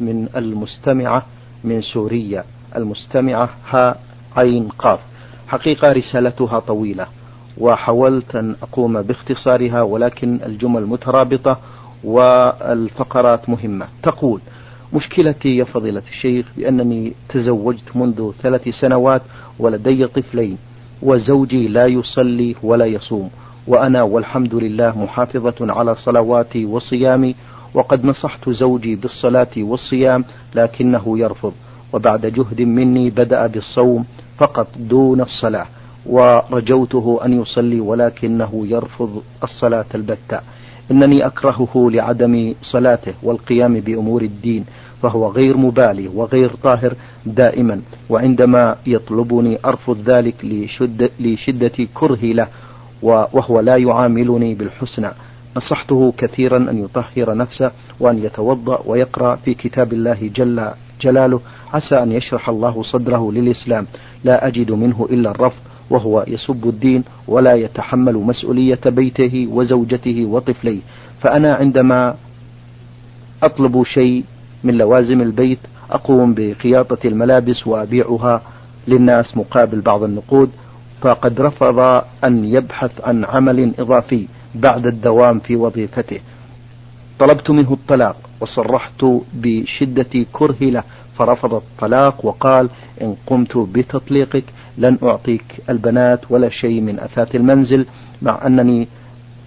من المستمعة من سوريا. المستمعة ها عين قاف. حقيقة رسالتها طويلة وحاولت أن أقوم باختصارها ولكن الجمل مترابطة والفقرات مهمة. تقول مشكلتي يا فضيلة الشيخ بأنني تزوجت منذ ثلاث سنوات ولدي طفلين وزوجي لا يصلي ولا يصوم وأنا والحمد لله محافظة على صلواتي وصيامي وقد نصحت زوجي بالصلاة والصيام لكنه يرفض وبعد جهد مني بدأ بالصوم فقط دون الصلاة ورجوته أن يصلي ولكنه يرفض الصلاة البتة. إنني أكرهه لعدم صلاته والقيام بأمور الدين فهو غير مبالي وغير طاهر دائما وعندما يطلبني أرفض ذلك لشدة, لشدة كرهي له وهو لا يعاملني بالحسنى. نصحته كثيرا أن يطهر نفسه وأن يتوضأ ويقرأ في كتاب الله جل جلاله. عسى أن يشرح الله صدره للإسلام. لا أجد منه إلا الرفض وهو يسب الدين ولا يتحمل مسؤولية بيته وزوجته وطفليه. فأنا عندما أطلب شيء من لوازم البيت أقوم بخياطة الملابس وأبيعها للناس مقابل بعض النقود. فقد رفض أن يبحث عن عمل إضافي. بعد الدوام في وظيفته. طلبت منه الطلاق وصرحت بشدة كره له فرفض الطلاق وقال إن قمت بتطليقك لن أعطيك البنات ولا شيء من أثاث المنزل مع أنني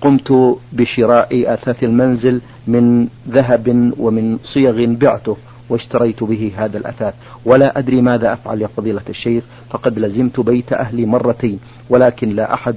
قمت بشراء أثاث المنزل من ذهب ومن صيغ بعته واشتريت به هذا الأثاث. ولا أدري ماذا أفعل يا فضيلة الشيخ فقد لزمت بيت أهلي مرتين ولكن لا أحد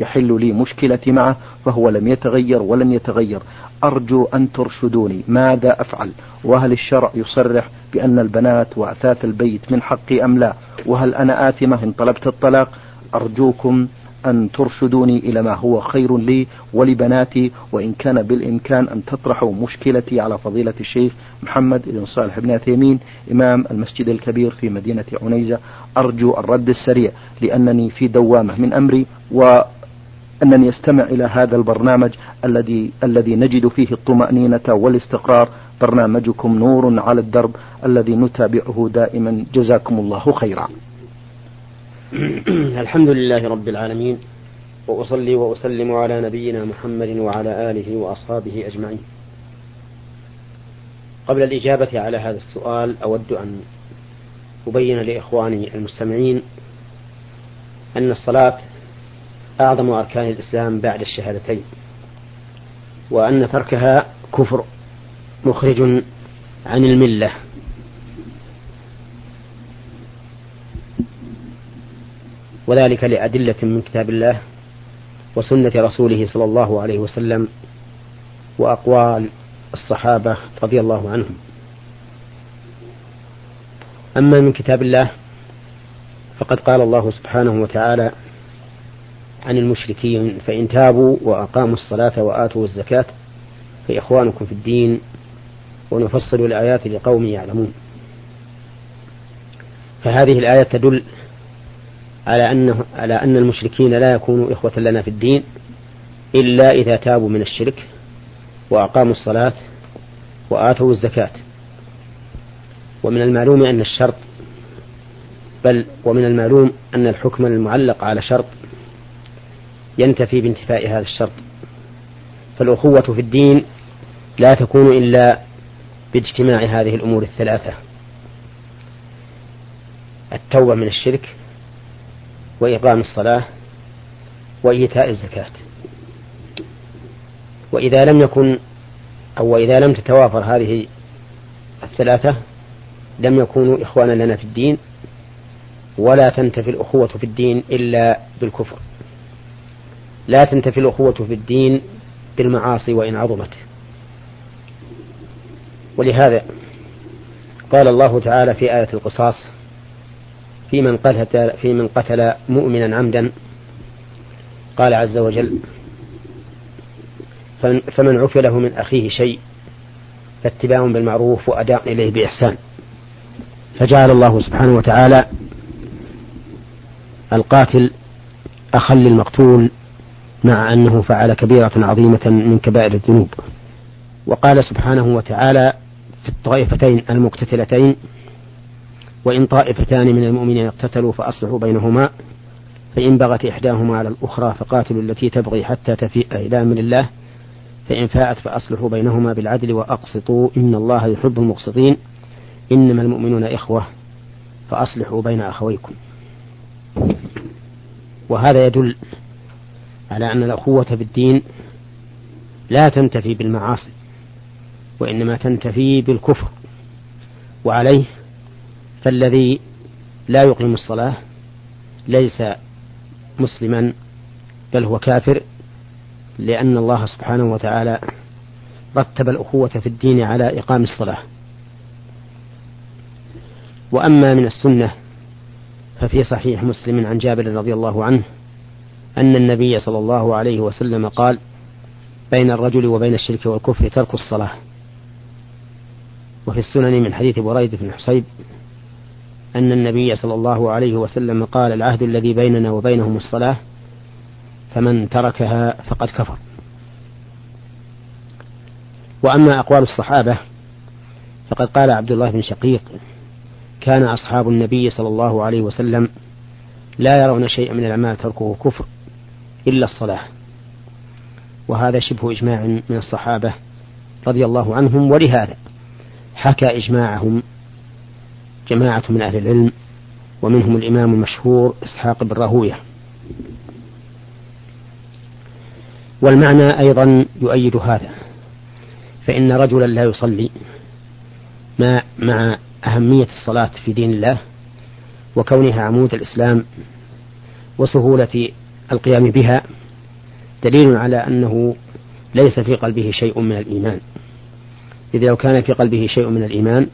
يحل لي مشكلتي معه فهو لم يتغير ولن يتغير. أرجو أن ترشدوني. ماذا أفعل؟ وهل الشرع يصرح بأن البنات وأثاث البيت من حقي أم لا؟ وهل أنا آثمة إن طلبت الطلاق؟ أرجوكم أن ترشدوني إلى ما هو خير لي ولبناتي وإن كان بالإمكان أن تطرحوا مشكلتي على فضيلة الشيخ محمد بن صالح بن عثيمين إمام المسجد الكبير في مدينة عنيزة. أرجو الرد السريع لأنني في دوامة من أمري و أنني أستمع إلى هذا البرنامج الذي الذي نجد فيه الطمأنينة والاستقرار برنامجكم نور على الدرب الذي نتابعه دائما جزاكم الله خيرا. الحمد لله رب العالمين وأصلي وأسلم على نبينا محمد وعلى آله وأصحابه أجمعين. قبل الإجابة على هذا السؤال أود أن أبين لإخواني المستمعين أن الصلاة أعظم أركان الإسلام بعد الشهادتين وأن تركها كفر مخرج عن الملة. وذلك لأدلة من كتاب الله وسنة رسوله صلى الله عليه وسلم وأقوال الصحابة رضي الله عنهم. أما من كتاب الله فقد قال الله سبحانه وتعالى عن المشركين فإن تابوا وأقاموا الصلاة وآتوا الزكاة فإخوانكم في الدين ونفصل الآيات لقوم يعلمون. فهذه الآية تدل على أنه على أن المشركين لا يكونوا إخوة لنا في الدين إلا إذا تابوا من الشرك وأقاموا الصلاة وآتوا الزكاة. ومن المعلوم أن الشرط بل ومن المعلوم أن الحكم المعلق على شرط ينتفي بانتفاء هذا الشرط. فالأخوة في الدين لا تكون إلا باجتماع هذه الأمور الثلاثة التوبة من الشرك وإقام الصلاة وإيتاء الزكاة. وإذا لم يكن أو إذا لم تتوافر هذه الثلاثة لم يكونوا إخوانا لنا في الدين ولا تنتفي الأخوة في الدين إلا بالكفر. لا تنتفي الأخوة في الدين بالمعاصي وإن عظمت. ولهذا قال الله تعالى في آية القصاص في من قتل في من قتل مؤمنا عمدا قال عز وجل فمن عفي له من أخيه شيء فاتباع بالمعروف وأداء إليه بإحسان. فجعل الله سبحانه وتعالى القاتل أخا للمقتول مع أنه فعل كبيرة عظيمة من كبائر الذنوب. وقال سبحانه وتعالى في الطائفتين المقتتلتين وإن طائفتان من المؤمنين اقتتلوا فأصلحوا بينهما فإن بغت إحداهما على الأخرى فقاتلوا التي تبغي حتى تفيء إلى أمر الله فإن فاءت فأصلحوا بينهما بالعدل وأقسطوا إن الله يحب المقسطين إنما المؤمنون إخوة فأصلحوا بين أخويكم. وهذا يدل على أن الأخوة في الدين لا تنتفي بالمعاصي وإنما تنتفي بالكفر وعليه فالذي لا يقيم الصلاة ليس مسلما بل هو كافر لأن الله سبحانه وتعالى رتب الأخوة في الدين على إقام الصلاة. وأما من السنة ففي صحيح مسلم عن جابر رضي الله عنه أن النبي صلى الله عليه وسلم قال بين الرجل وبين الشرك والكفر ترك الصلاة. وفي السنن من حديث بريد بن حصيب أن النبي صلى الله عليه وسلم قال العهد الذي بيننا وبينهم الصلاة فمن تركها فقد كفر. وأما أقوال الصحابة فقد قال عبد الله بن شقيق كان أصحاب النبي صلى الله عليه وسلم لا يرون شيئا من الأعمال تركه كفر. إلا الصلاة. وهذا شبه إجماع من الصحابة رضي الله عنهم ولهذا حكى إجماعهم جماعة من أهل العلم ومنهم الإمام المشهور إسحاق بن راهوية. والمعنى أيضا يؤيد هذا فإن رجلا لا يصلي ما مع أهمية الصلاة في دين الله وكونها عمود الإسلام وسهولة القيام بها دليل على أنه ليس في قلبه شيء من الإيمان. إذ لو كان في قلبه شيء من الإيمان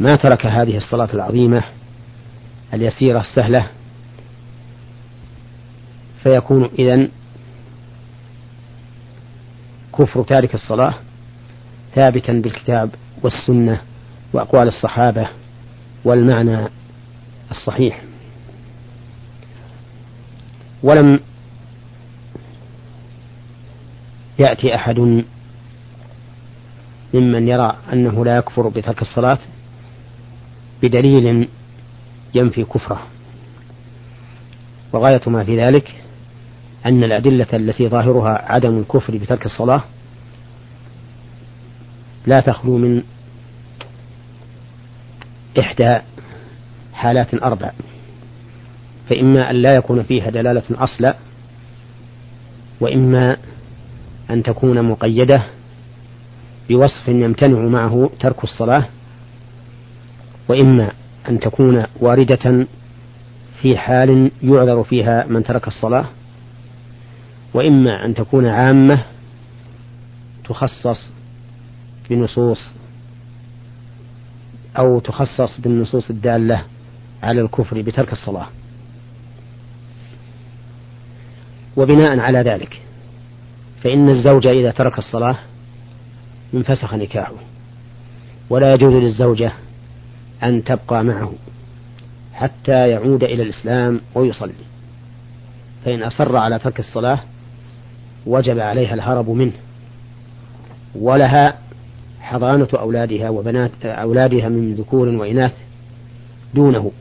ما ترك هذه الصلاة العظيمة اليسيرة السهلة فيكون إذن كفر تارك الصلاة ثابتا بالكتاب والسنة وأقوال الصحابة والمعنى الصحيح. ولم يأتي أحد ممن يرى أنه لا يكفر بترك الصلاة بدليل ينفي كفره. وغاية ما في ذلك أن الأدلة التي ظاهرها عدم الكفر بترك الصلاة لا تخلو من إحدى حالات أربع. فإما أن لا يكون فيها دلالة أصلا وإما أن تكون مقيدة بوصف يمتنع معه ترك الصلاة وإما أن تكون واردة في حال يعذر فيها من ترك الصلاة وإما أن تكون عامة تخصص بنصوص أو تخصص بالنصوص الدالة على الكفر بترك الصلاة. وبناء على ذلك فإن الزوج إذا ترك الصلاة انفسخ نكاحه ولا يجوز للزوجة أن تبقى معه حتى يعود إلى الإسلام ويصلي فإن أصر على ترك الصلاة وجب عليها الهرب منه ولها حضانة أولادها وبنات أولادها من ذكور وإناث دونه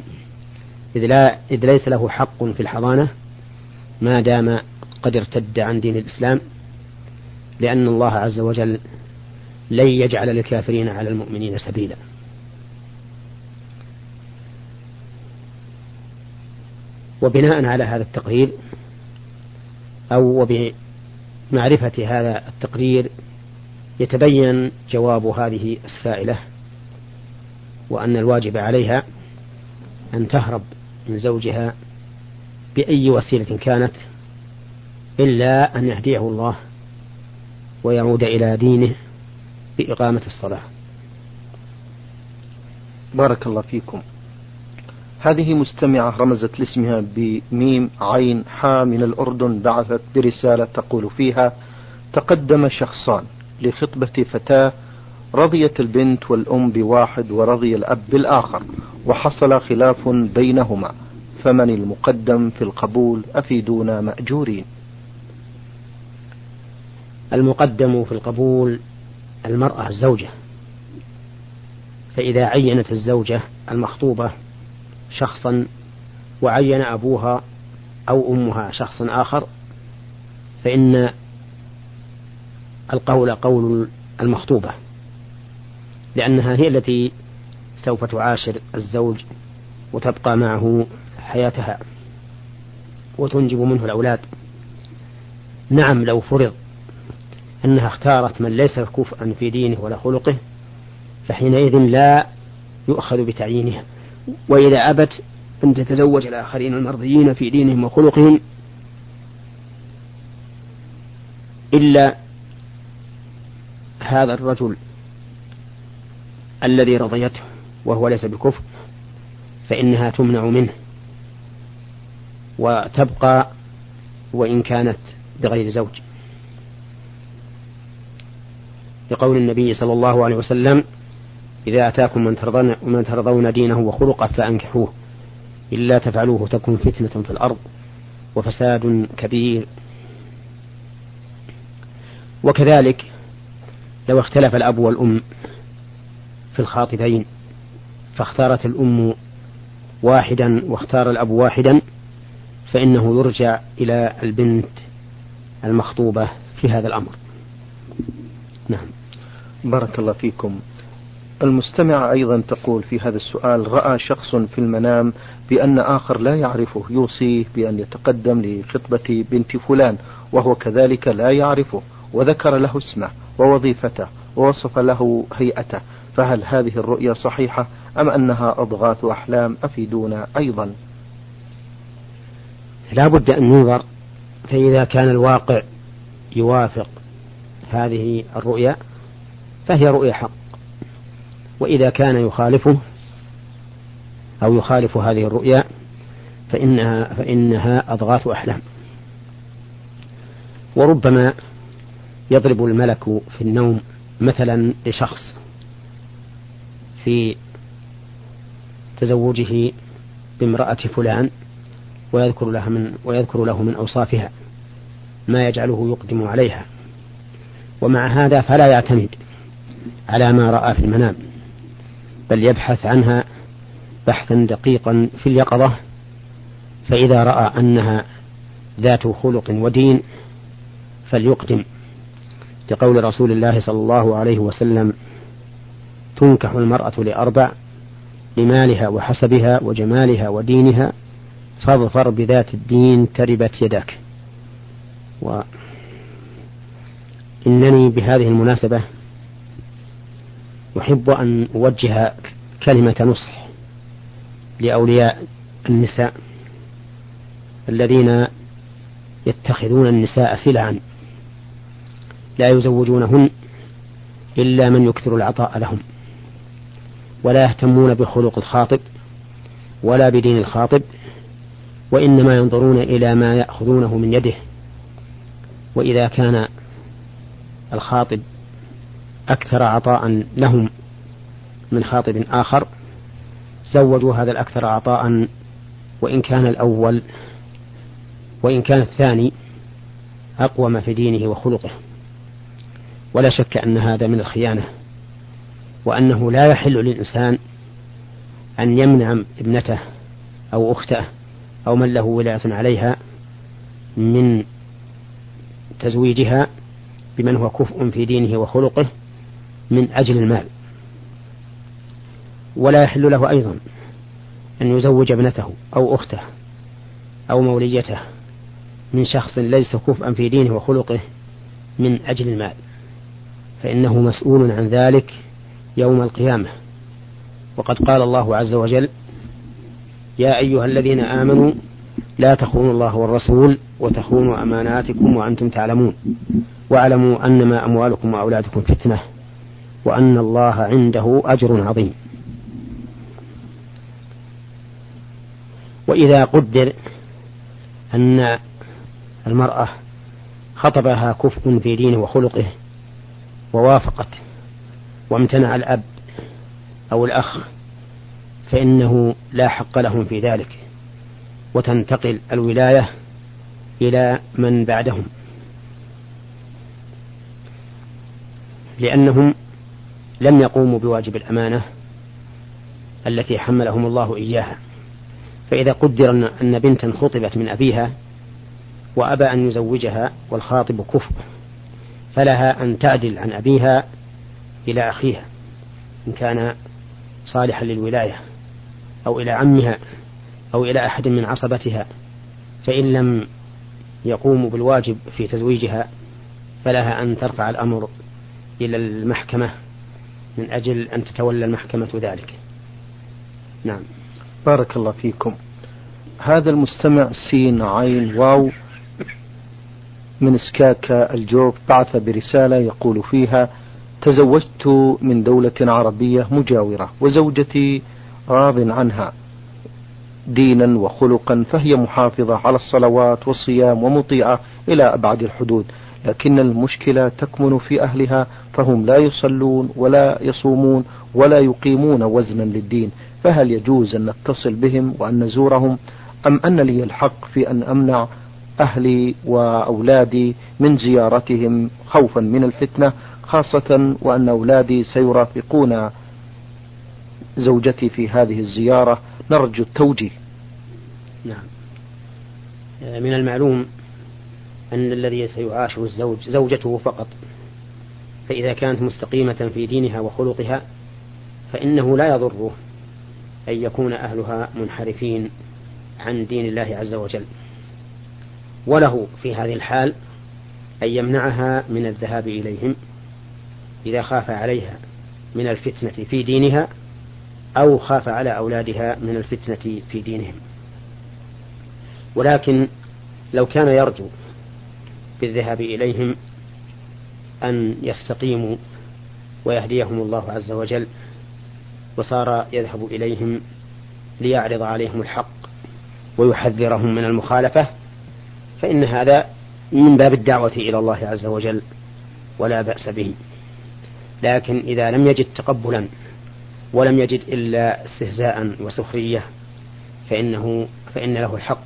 إذ, لا إذ ليس له حق في الحضانة ما دام قد ارتد عن دين الإسلام لأن الله عز وجل لن يجعل للكافرين على المؤمنين سبيلا. وبناء على هذا التقرير أو وبمعرفة هذا التقرير يتبين جواب هذه السائلة وأن الواجب عليها أن تهرب من زوجها بأي وسيلة كانت إلا أن يهديه الله ويعود إلى دينه بإقامة الصلاة. بارك الله فيكم. هذه مستمعة رمزت لاسمها بميم عين حا من الأردن بعثت برسالة تقول فيها تقدم شخصان لخطبة فتاة رضيت البنت والأم بواحد ورضي الأب بالآخر وحصل خلاف بينهما. فمن المقدم في القبول أفيدونا مأجورين. المقدم في القبول المرأة الزوجة. فإذا عينت الزوجة المخطوبة شخصا وعين أبوها أو أمها شخصا آخر فإن القول قول المخطوبة لأنها هي التي سوف تعاشر الزوج وتبقى معه حياتها وتنجب منه الأولاد. نعم لو فرض أنها اختارت من ليس كفءا في دينه ولا خلقه فحينئذ لا يؤخذ بتعيينها. وإذا أبت أن تتزوج الآخرين المرضيين في دينهم وخلقهم إلا هذا الرجل الذي رضيته وهو ليس بكفر فإنها تمنع منه. وتبقى وإن كانت بغير زوج. لقول النبي صلى الله عليه وسلم إذا أتاكم من ترضون, من ترضون دينه وخلقه فأنكحوه إلا تفعلوه تكن فتنة في الأرض وفساد كبير. وكذلك لو اختلف الأب والأم في الخاطبين فاختارت الأم واحدا واختار الأب واحدا فإنه يرجع إلى البنت المخطوبة في هذا الأمر. نعم. بارك الله فيكم. المستمع أيضا تقول في هذا السؤال رأى شخص في المنام بأن آخر لا يعرفه يوصيه بأن يتقدم لخطبة بنت فلان وهو كذلك لا يعرفه وذكر له اسمه ووظيفته ووصف له هيئته فهل هذه الرؤيا صحيحة أم أنها أضغاث أحلام أفيدونا أيضا؟ لا بد أن ينظر فإذا كان الواقع يوافق هذه الرؤيا فهي رؤيا حق. وإذا كان يخالفه أو يخالف هذه الرؤيا فإنها فإنها أضغاث أحلام. وربما يضرب الملك في النوم مثلا لشخص في تزوجه بامرأة فلان ويذكر لها من ويذكر له من أوصافها ما يجعله يقدم عليها. ومع هذا فلا يعتمد على ما رأى في المنام بل يبحث عنها بحثا دقيقا في اليقظة فإذا رأى أنها ذات خلق ودين فليقدم. لقول رسول الله صلى الله عليه وسلم تنكح المرأة لأربع لمالها وحسبها وجمالها ودينها فاظفر بذات الدين تربت يداك. وإنني بهذه المناسبة أحب أن أوجه كلمة نصح لأولياء النساء الذين يتخذون النساء سلعا لا يزوجونهن إلا من يكثر العطاء لهم ولا يهتمون بخلق الخاطب ولا بدين الخاطب وإنما ينظرون إلى ما يأخذونه من يده. وإذا كان الخاطب أكثر عطاء لهم من خاطب آخر زوجوا هذا الأكثر عطاء وإن كان الأول وإن كان الثاني أقوم في دينه وخلقه. ولا شك أن هذا من الخيانة وأنه لا يحل للإنسان أن يمنع ابنته أو أخته أو من له ولاية عليها من تزويجها بمن هو كفء في دينه وخلقه من أجل المال. ولا يحل له أيضا أن يزوج ابنته أو أخته أو موليته من شخص ليس كفءا في دينه وخلقه من أجل المال فإنه مسؤول عن ذلك يوم القيامة. وقد قال الله عز وجل يا أيها الذين آمنوا لا تخونوا الله والرسول وتخونوا أماناتكم وأنتم تعلمون. واعلموا أنما أموالكم وأولادكم فتنة وأن الله عنده أجر عظيم. وإذا قدر أن المرأة خطبها كفء في دينه وخلقه ووافقت وامتنع الأب أو الأخ فإنه لا حق لهم في ذلك وتنتقل الولاية إلى من بعدهم. لأنهم لم يقوموا بواجب الأمانة التي حملهم الله إياها. فإذا قدر أن بنتا خطبت من أبيها وأبى أن يزوجها والخاطب كفء فلها أن تعدل عن أبيها إلى أخيها إن كان صالحا للولاية. أو إلى عمها أو إلى أحد من عصبتها فإن لم يقوموا بالواجب في تزويجها فلها أن ترفع الأمر إلى المحكمة من أجل أن تتولى المحكمة ذلك. نعم. بارك الله فيكم. هذا المستمع سين عين واو من سكاكا الجوف بعث برسالة يقول فيها تزوجت من دولة عربية مجاورة وزوجتي راض عنها دينا وخلقا فهي محافظة على الصلوات والصيام ومطيعة إلى أبعد الحدود. لكن المشكلة تكمن في أهلها فهم لا يصلون ولا يصومون ولا يقيمون وزنا للدين. فهل يجوز أن نتصل بهم وأن نزورهم؟ أم أن لي الحق في أن أمنع أهلي وأولادي من زيارتهم خوفا من الفتنة خاصة وأن أولادي سيرافقون زوجتي في هذه الزيارة نرجو التوجيه. نعم. من المعلوم أن الذي سيعاشر الزوج زوجته فقط. فإذا كانت مستقيمة في دينها وخلقها فإنه لا يضره أن يكون أهلها منحرفين عن دين الله عز وجل. وله في هذه الحال أن يمنعها من الذهاب إليهم إذا خاف عليها من الفتنة في دينها أو خاف على أولادها من الفتنة في دينهم. ولكن لو كان يرجو بالذهاب إليهم أن يستقيموا ويهديهم الله عز وجل وصار يذهب إليهم ليعرض عليهم الحق ويحذرهم من المخالفة فإن هذا من باب الدعوة إلى الله عز وجل ولا بأس به. لكن إذا لم يجد تقبلا ولم يجد إلا استهزاء وسخرية فإنه فإن له الحق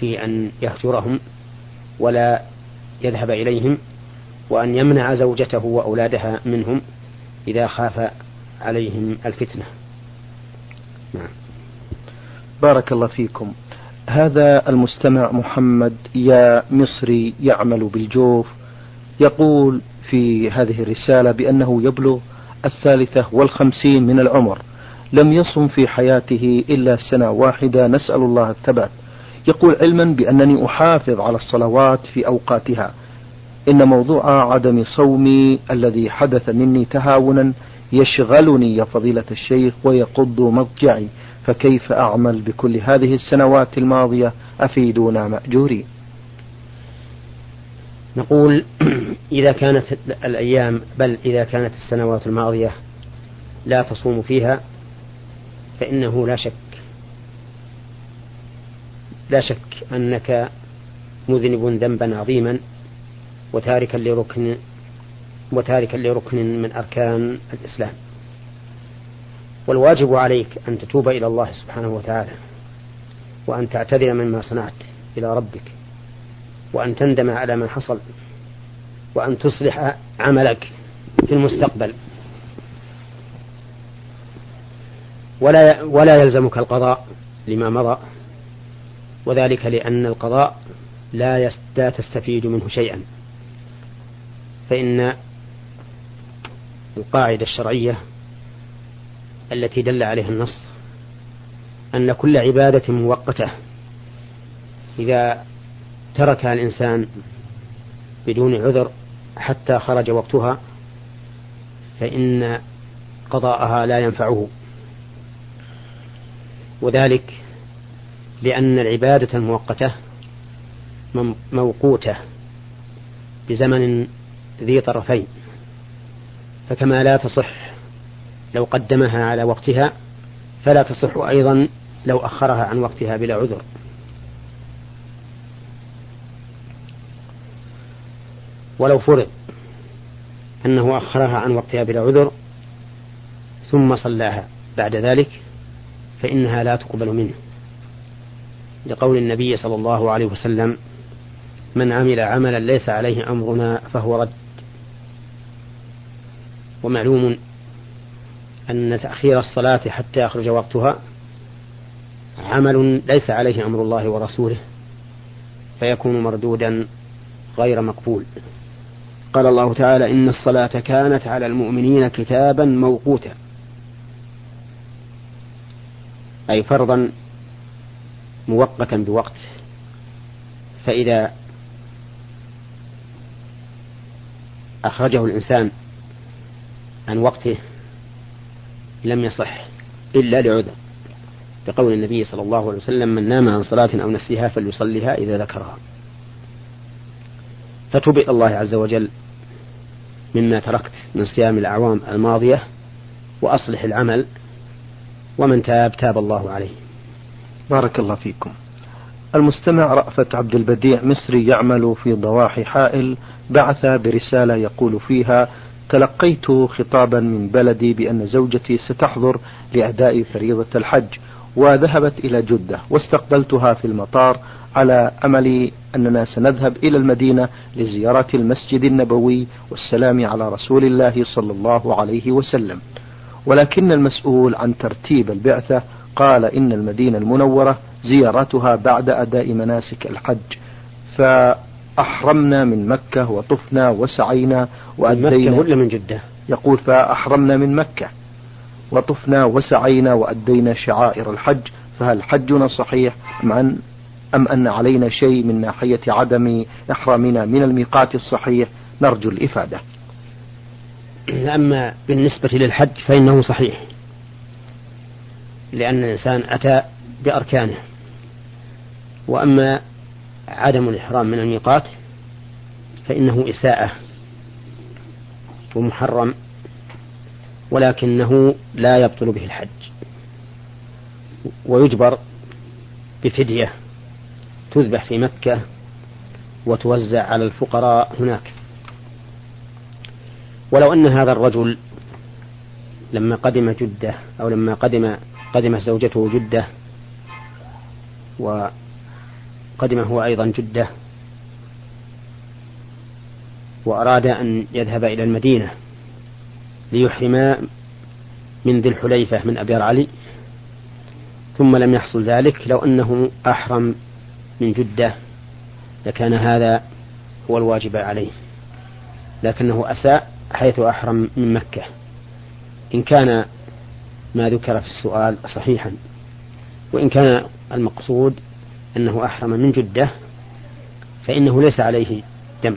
في أن يهجرهم ولا يذهب إليهم وأن يمنع زوجته وأولادها منهم إذا خاف عليهم الفتنة. نعم. بارك الله فيكم. هذا المستمع محمد يا مصري يعمل بالجوف يقول في هذه الرسالة بأنه يبلغ الثالثة والخمسين من العمر. لم يصم في حياته إلا سنة واحدة. نسأل الله الثبات. يقول علما بأنني أحافظ على الصلوات في أوقاتها. إن موضوع عدم صومي الذي حدث مني تهاونا يشغلني يا فضيلة الشيخ ويقض مضجعي. فكيف أعمل بكل هذه السنوات الماضية؟ أفيدونا مأجورين. نقول إذا كانت الأيام بل إذا كانت السنوات الماضية لا تصوم فيها فإنه لا شك لا شك أنك مذنب ذنبا عظيما وتاركا لركن وتاركا لركن من أركان الإسلام. والواجب عليك أن تتوب إلى الله سبحانه وتعالى وأن تعتذر مما صنعت إلى ربك. وأن تندم على ما حصل وأن تصلح عملك في المستقبل. ولا ولا يلزمك القضاء لما مضى وذلك لأن القضاء لا لا تستفيد منه شيئا. فإن القاعدة الشرعية التي دل عليها النص أن كل عبادة مؤقتة إذا تركها الإنسان بدون عذر حتى خرج وقتها فإن قضاءها لا ينفعه. وذلك لأن العبادة المؤقتة موقوتة بزمن ذي طرفين. فكما لا تصح لو قدمها على وقتها فلا تصح أيضا لو أخرها عن وقتها بلا عذر. ولو فرض أنه أخرها عن وقتها بلا عذر ثم صلاها بعد ذلك فإنها لا تقبل منه. لقول النبي صلى الله عليه وسلم من عمل عملا ليس عليه أمرنا فهو رد. ومعلوم أن تأخير الصلاة حتى يخرج وقتها عمل ليس عليه أمر الله ورسوله فيكون مردودا غير مقبول. قال الله تعالى إن الصلاة كانت على المؤمنين كتابا موقوتا. أي فرضا موقتا بوقت. فإذا أخرجه الإنسان عن وقته لم يصح إلا لعذر. بقول النبي صلى الله عليه وسلم من نام عن صلاة أو نسيها فليصليها إذا ذكرها. فتب الله عز وجل مما تركت من صيام الأعوام الماضية وأصلح العمل ومن تاب تاب الله عليه. بارك الله فيكم. المستمع رأفت عبد البديع مصري يعمل في ضواحي حائل بعث برسالة يقول فيها تلقيت خطابا من بلدي بأن زوجتي ستحضر لأداء فريضة الحج وذهبت إلى جدة واستقبلتها في المطار على أمل أننا سنذهب إلى المدينة لزيارة المسجد النبوي والسلام على رسول الله صلى الله عليه وسلم. ولكن المسؤول عن ترتيب البعثة قال إن المدينة المنورة زيارتها بعد أداء مناسك الحج. فأحرمنا من مكة وطفنا وسعينا وأدينا مكة ولا من جدة؟ يقول فأحرمنا من مكة. وطفنا وسعينا وأدينا شعائر الحج فهل حجنا صحيح أن, أم أن علينا شيء من ناحية عدم إحرامنا من الميقات الصحيح؟ نرجو الإفادة. أما بالنسبة للحج فإنه صحيح لأن الإنسان أتى بأركانه. وأما عدم الإحرام من الميقات فإنه إساءة ومحرم. ولكنه لا يبطل به الحج. ويجبر بفدية تذبح في مكة وتوزع على الفقراء هناك. ولو أن هذا الرجل لما قدم جدة أو لما قدم قدمت زوجته جدة وقدم هو أيضا جدة وأراد أن يذهب إلى المدينة ليحرما من ذي الحليفة من أبيار علي ثم لم يحصل ذلك لو أنه أحرم من جدة لكان هذا هو الواجب عليه. لكنه أساء حيث أحرم من مكة. إن كان ما ذكر في السؤال صحيحا وإن كان المقصود أنه أحرم من جدة فإنه ليس عليه دم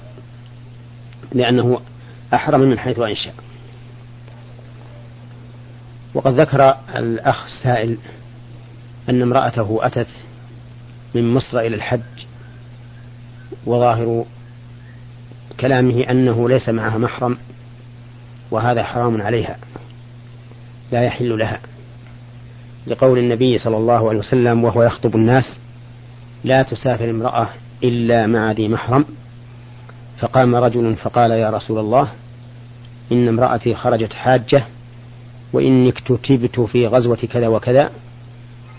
لأنه أحرم من حيث أنشأ. وقد ذكر الأخ السائل أن امرأته أتت من مصر إلى الحج وظاهر كلامه أنه ليس معها محرم وهذا حرام عليها لا يحل لها. لقول النبي صلى الله عليه وسلم وهو يخطب الناس لا تسافر امرأة إلا مع ذي محرم. فقام رجل فقال يا رسول الله إن امرأتي خرجت حاجة وإني اكتتبت في غزوة كذا وكذا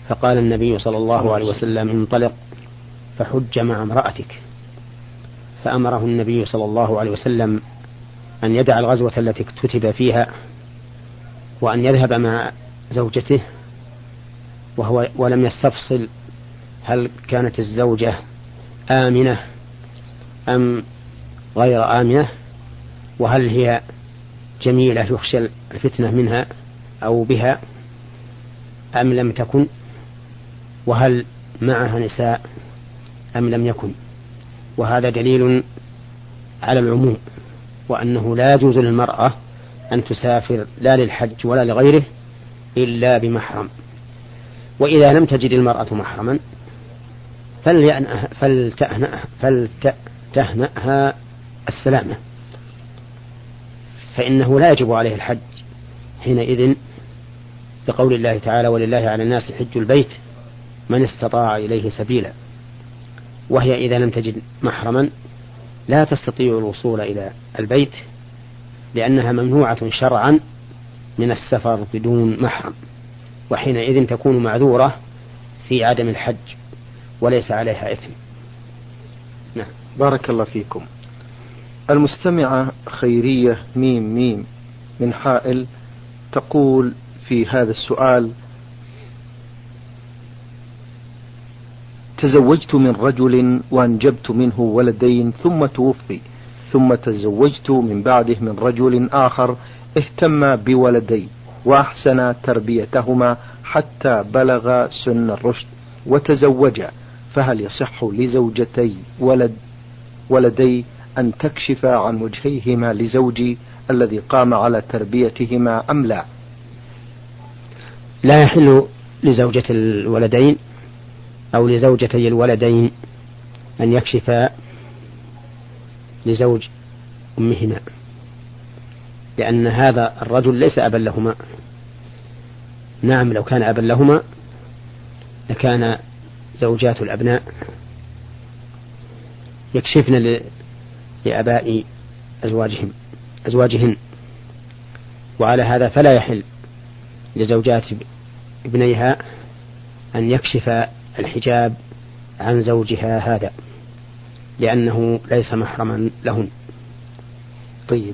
فقال النبي صلى الله عليه وسلم انطلق فحج مع امرأتك. فأمره النبي صلى الله عليه وسلم أن يدع الغزوة التي اكتتب فيها وأن يذهب مع زوجته وهو ولم يستفصل هل كانت الزوجة آمنة أم غير آمنة وهل هي جميلة يخشى الفتنة منها أو بها أم لم تكن؟ وهل معها نساء أم لم يكن؟ وهذا دليل على العموم وأنه لا يجوز للمرأة أن تسافر لا للحج ولا لغيره إلا بمحرم. وإذا لم تجد المرأة محرما فلتهنأها السلامة. فإنه لا يجب عليه الحج حينئذ بقول الله تعالى ولله على الناس حج البيت من استطاع إليه سبيلا وهي إذا لم تجد محرما لا تستطيع الوصول إلى البيت لأنها ممنوعة شرعا من السفر بدون محرم وحينئذ تكون معذورة في عدم الحج وليس عليها إثم. نعم. بارك الله فيكم. المستمعة خيرية ميم ميم من حائل تقول في هذا السؤال تزوجت من رجل وانجبت منه ولدين ثم توفي ثم تزوجت من بعده من رجل آخر اهتم بولدي وأحسن تربيتهما حتى بلغ سن الرشد وتزوجا فهل يصح لزوجتي ولد ولدي أن تكشف عن وجهيهما لزوجي الذي قام على تربيتهما أم لا. لا يحل لزوجة الولدين أو لزوجتي الولدين أن يكشفا لزوج أمهما لأن هذا الرجل ليس أبا لهما. نعم لو كان أبا لهما لكان زوجات الأبناء يكشفن لآباء أزواجهم أزواجهن. وعلى هذا فلا يحل لزوجات ابنيها أن يكشف الحجاب عن زوجها هذا لأنه ليس محرما لهن. طيب.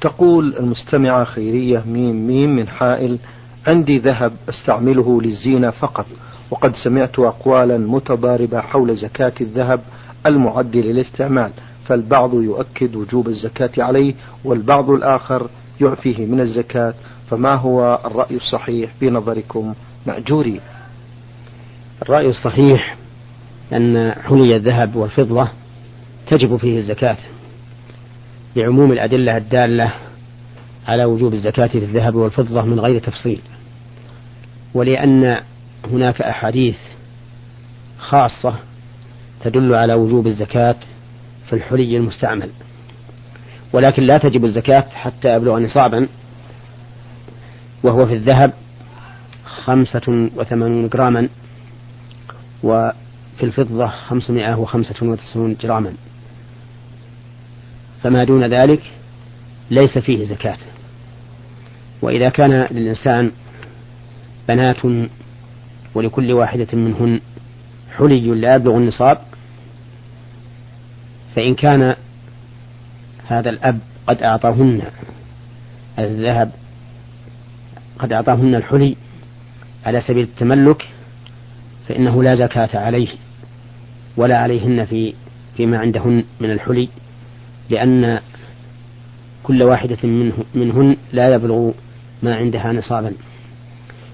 تقول المستمعة خيرية ميم ميم من حائل عندي ذهب أستعمله للزينة فقط وقد سمعت أقوالا متضاربة حول زكاة الذهب المعد للاستعمال فالبعض يؤكد وجوب الزكاة عليه والبعض الآخر يعفيه من الزكاة. فما هو الرأي الصحيح في نظركم مأجوري؟ الرأي الصحيح أن حلي الذهب والفضة تجب فيه الزكاة لعموم الأدلة الدالة على وجوب الزكاة في الذهب والفضة من غير تفصيل. ولأن هناك أحاديث خاصة تدل على وجوب الزكاة في الحلي المستعمل. ولكن لا تجب الزكاة حتى يبلغ نصابا. وهو في الذهب خمسة وثمانون جراما وفي الفضة خمسمائة وخمسة وتسعون جراما. فما دون ذلك ليس فيه زكاة. وإذا كان للإنسان بنات ولكل واحدة منهن حلي لا يبلغ النصاب فإن كان هذا الأب قد أعطاهن الذهب قد أعطاهن الحلي على سبيل التملك فإنه لا زكاة عليه ولا عليهن في فيما عندهن من الحلي لأن كل واحدة منه منهن لا يبلغ ما عندها نصابا.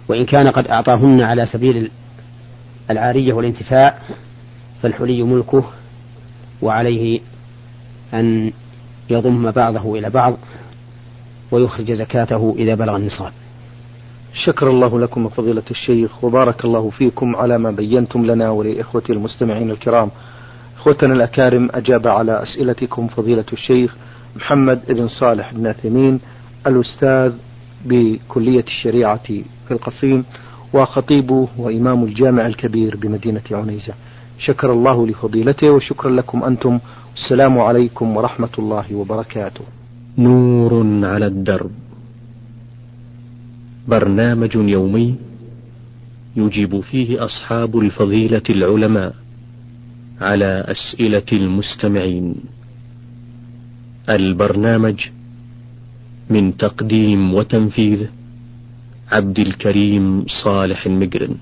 وإن كان قد أعطاهن على سبيل العارية والانتفاع فالحلي ملكه وعليه أن يضم بعضه إلى بعض ويخرج زكاته إذا بلغ النصاب. شكر الله لكم فضيلة الشيخ وبارك الله فيكم على ما بينتم لنا ولإخوتي المستمعين الكرام. إخوتنا الأكارم أجاب على أسئلتكم فضيلة الشيخ محمد بن صالح بن ثمين الأستاذ بكلية الشريعة في القصيم وخطيب وإمام الجامع الكبير بمدينة عنيزة. شكر الله لفضيلته وشكرا لكم أنتم. السلام عليكم ورحمة الله وبركاته. نور على الدرب. برنامج يومي يجيب فيه أصحاب الفضيلة العلماء على أسئلة المستمعين. البرنامج من تقديم وتنفيذ عبد الكريم صالح المقرن